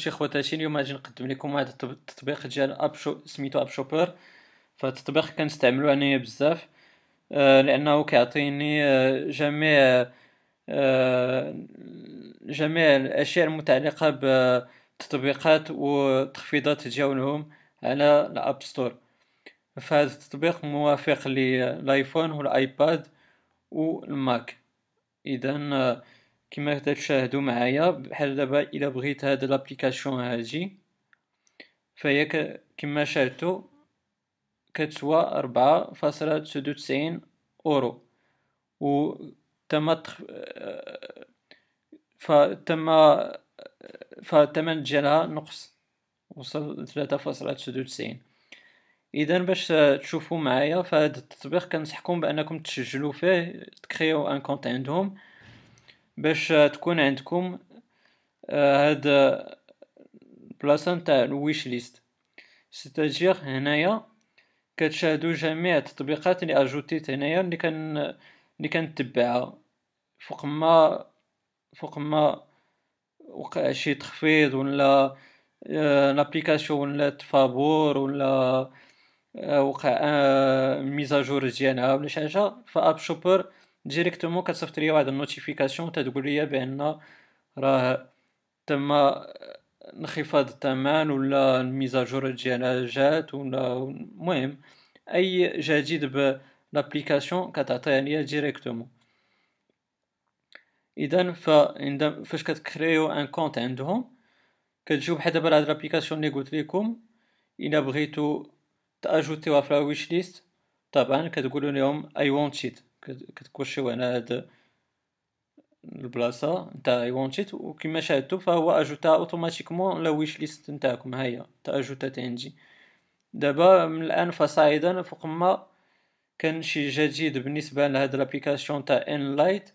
خوتي خواتاتي اليوم غادي نقدم لكم واحد التطبيق ديال App Sho سميتو AppShopper فالتطبيق كنستعملو انايا بزاف. آه لأنه كيعطيني آه جميع آه جميع الأشياء المتعلقة بالتطبيقات والتخفيضات ديالهم على ال App Store فهذا التطبيق موافق للآيفون والآيباد والماك. اذا كما تشاهدوا معايا بحال دابا إلا بغيت هاد l'application هادي فهي كما شاهدتوا كتسوى أربعة فاصلة تسعود وتسعين أورو. و تم فتم فالثمن ديالها نقص وصل ثلاثة فاصلة تسعود وتسعين إذا باش تشوفوا معايا فهاد التطبيق كنصحكم بأنكم تسجلوا فيه تكريو un compte عندهم. باش تكون عندكم آه، هاد بلاصة نتاع ال wish list c'est-à-dire هنايا كتشاهدوا جميع التطبيقات اللي اجوتيت هنايا اللي كان اللي كنتبعها. فوق ما فوق ما وقع شي تخفيض ولا آه، l'application ولا فابور ولا آه، وقع mise à jour ديالها ولا شي حاجة ف AppShopper directement كتصيفط ليا واحد ال notification تتقول لي بان راه تم انخفاض الثمن ولا ال mise à jour ديالها جات ولا المهم اي جديد ب l'application كتعطيها ليا directement اذا فاش كتكريو un compte عندهم كتجيو بحال دابا هاد l'application اللي قلت لكم الا بغيتو تاجوتيوها في ال wish list طبعا كتقولوا لهم I want it كتكوشيو على هاد البلاصة نتاع I want it وكما شاهدتوا فهو أجوتا automatiquement la wish list نتاعكم هيا تاجوتات عندي دابا من الآن فصاعدا فوق ما كان شي جديد بالنسبة لهاد l'application تاع Enlight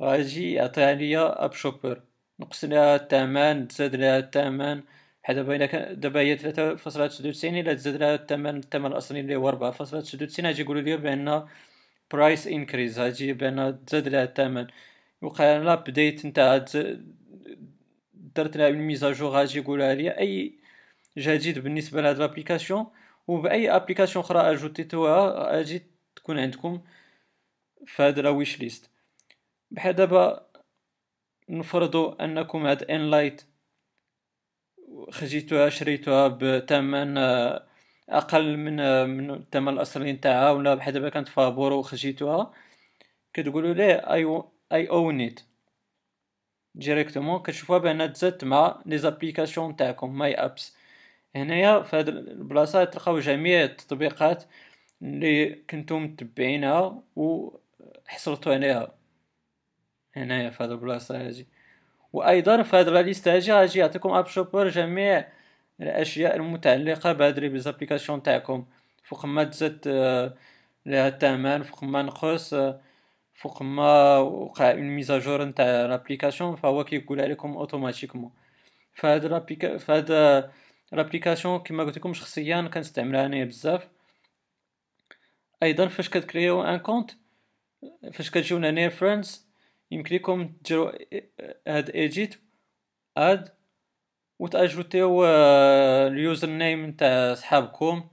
غادي يعطيها ليا AppShopper نقص لها الثمن تزاد لها الثمن بحال دابا إلا كان دابا هي ثلاثة فاصلة تسعود وتسعين إلا تزاد لها الثمن الثمن الأصلي اللي هو ربعة فاصلة تسعود وتسعين غادي يقولوا لي بأن price increase غادي بأن تزاد لها الثمن. وقع l'update نتاع درت لها ال mise à jour غادي يقولها لي أي جديد بالنسبة لهاد l'application وبأي application أخرى أجوتيتوها غادي تكون عندكم في هاد la wish list بحال دابا نفرضوا أنكم هاد Enlight خديتوها شريتوها بثمن أقل من من الثمن الأصلي نتاعها ولا بحال دابا كانت فابور وخديتوها كتقولوا ليه I I own it directement كتشوفوها بان تزادت مع les applications تاعكم My Apps هنايا في هاد البلاصة تلقاو جميع التطبيقات اللي كنتم متبعينها وحصلتوا عليها. هنايا في هاد البلاصة هادي. وأيضا في هاد la liste هادي غادي يعطيكم AppShopper جميع الأشياء المتعلقة بهاد les applications تاعكم. فوق ما تزاد آه، لها الثمن فوق ما نقص آه، فوق ما وقع une mise à jour نتاع l'application فهو كيقول عليكم automatiquement فهاد l'applica فهاد l'application كما قلت لكم شخصيا كنستعملها انايا بزاف. أيضا فاش كتكريو un compte فاش كتجيو هنايا Friends يمكن لكم ديروا هاد edit add وتاجوتيو ال username نتاع صحابكم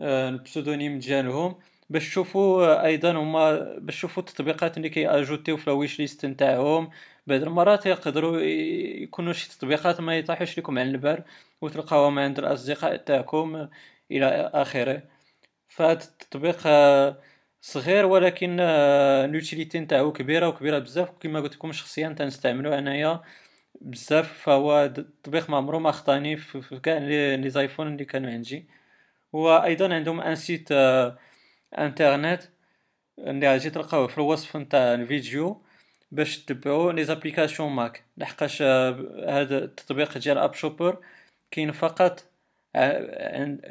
ال pseudonyme ديالهم باش تشوفوا أيضا هما باش تشوفوا التطبيقات اللي كياجوتيو في ال wish list نتاعهم. بعض المرات يقدروا يكونوا شي تطبيقات ما يطيحوش لكم على البال وتلقاوهم عند الأصدقاء تاعكم إلى آخره. فهاد التطبيق صغير ولكن l'utilité نتاعو كبيرة وكبيرة بزاف كما قلت لكم شخصيا تنستعملو أنايا. بزاف فهو تطبيق ما عمرو ما خطاني في كاع les iPhone اللي كانوا عندي. وأيضا عندهم un site internet اللي غادي تلقاوه في الوصف نتاع الفيديو باش تتبعوا les applications Mac. لحقاش هذا التطبيق ديال AppShopper كاين فقط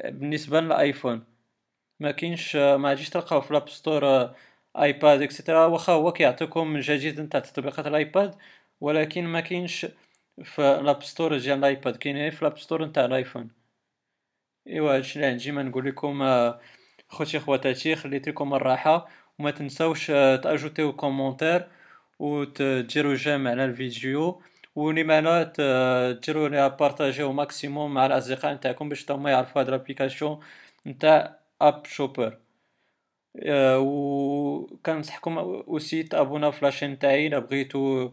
بالنسبة لل iPhone. ما كاينش ما غاديش تلقاو في l'App Store iPad et cetera واخا هو كيعطيكم جديد نتاع تطبيقات ال iPad ولكن ما كاينش في l'App Store ديال ال iPad كاين في l'App Store نتاع ال iPhone. إيوا هادشي اللي عندي ما نقول لكم خوتي خواتاتي خليت لكم الراحة وما تنساوش تأجوتيو commentaire وتديروا j'aime على الفيديو وني معنا ديروا ليها بارطاجيو maximum مع الأصدقاء نتاعكم باش هما يعرفوا هاد l'application نتاع AppShopper و كنصحكم aussi تأبوناو في la chaîne تاعي إلا بغيتو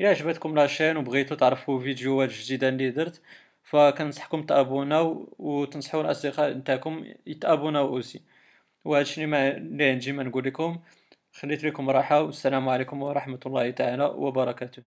الا عجبتكم la chaîne و بغيتو تعرفوا فيديوهات جديده اللي درت فكنصحكم تأبوناو و تنصحوا الأصدقاء نتاعكم يتأبوناو aussi. و هادشي اللي عندي ما نقول لكم خليت لكم راحة والسلام عليكم ورحمة الله تعالى وبركاته.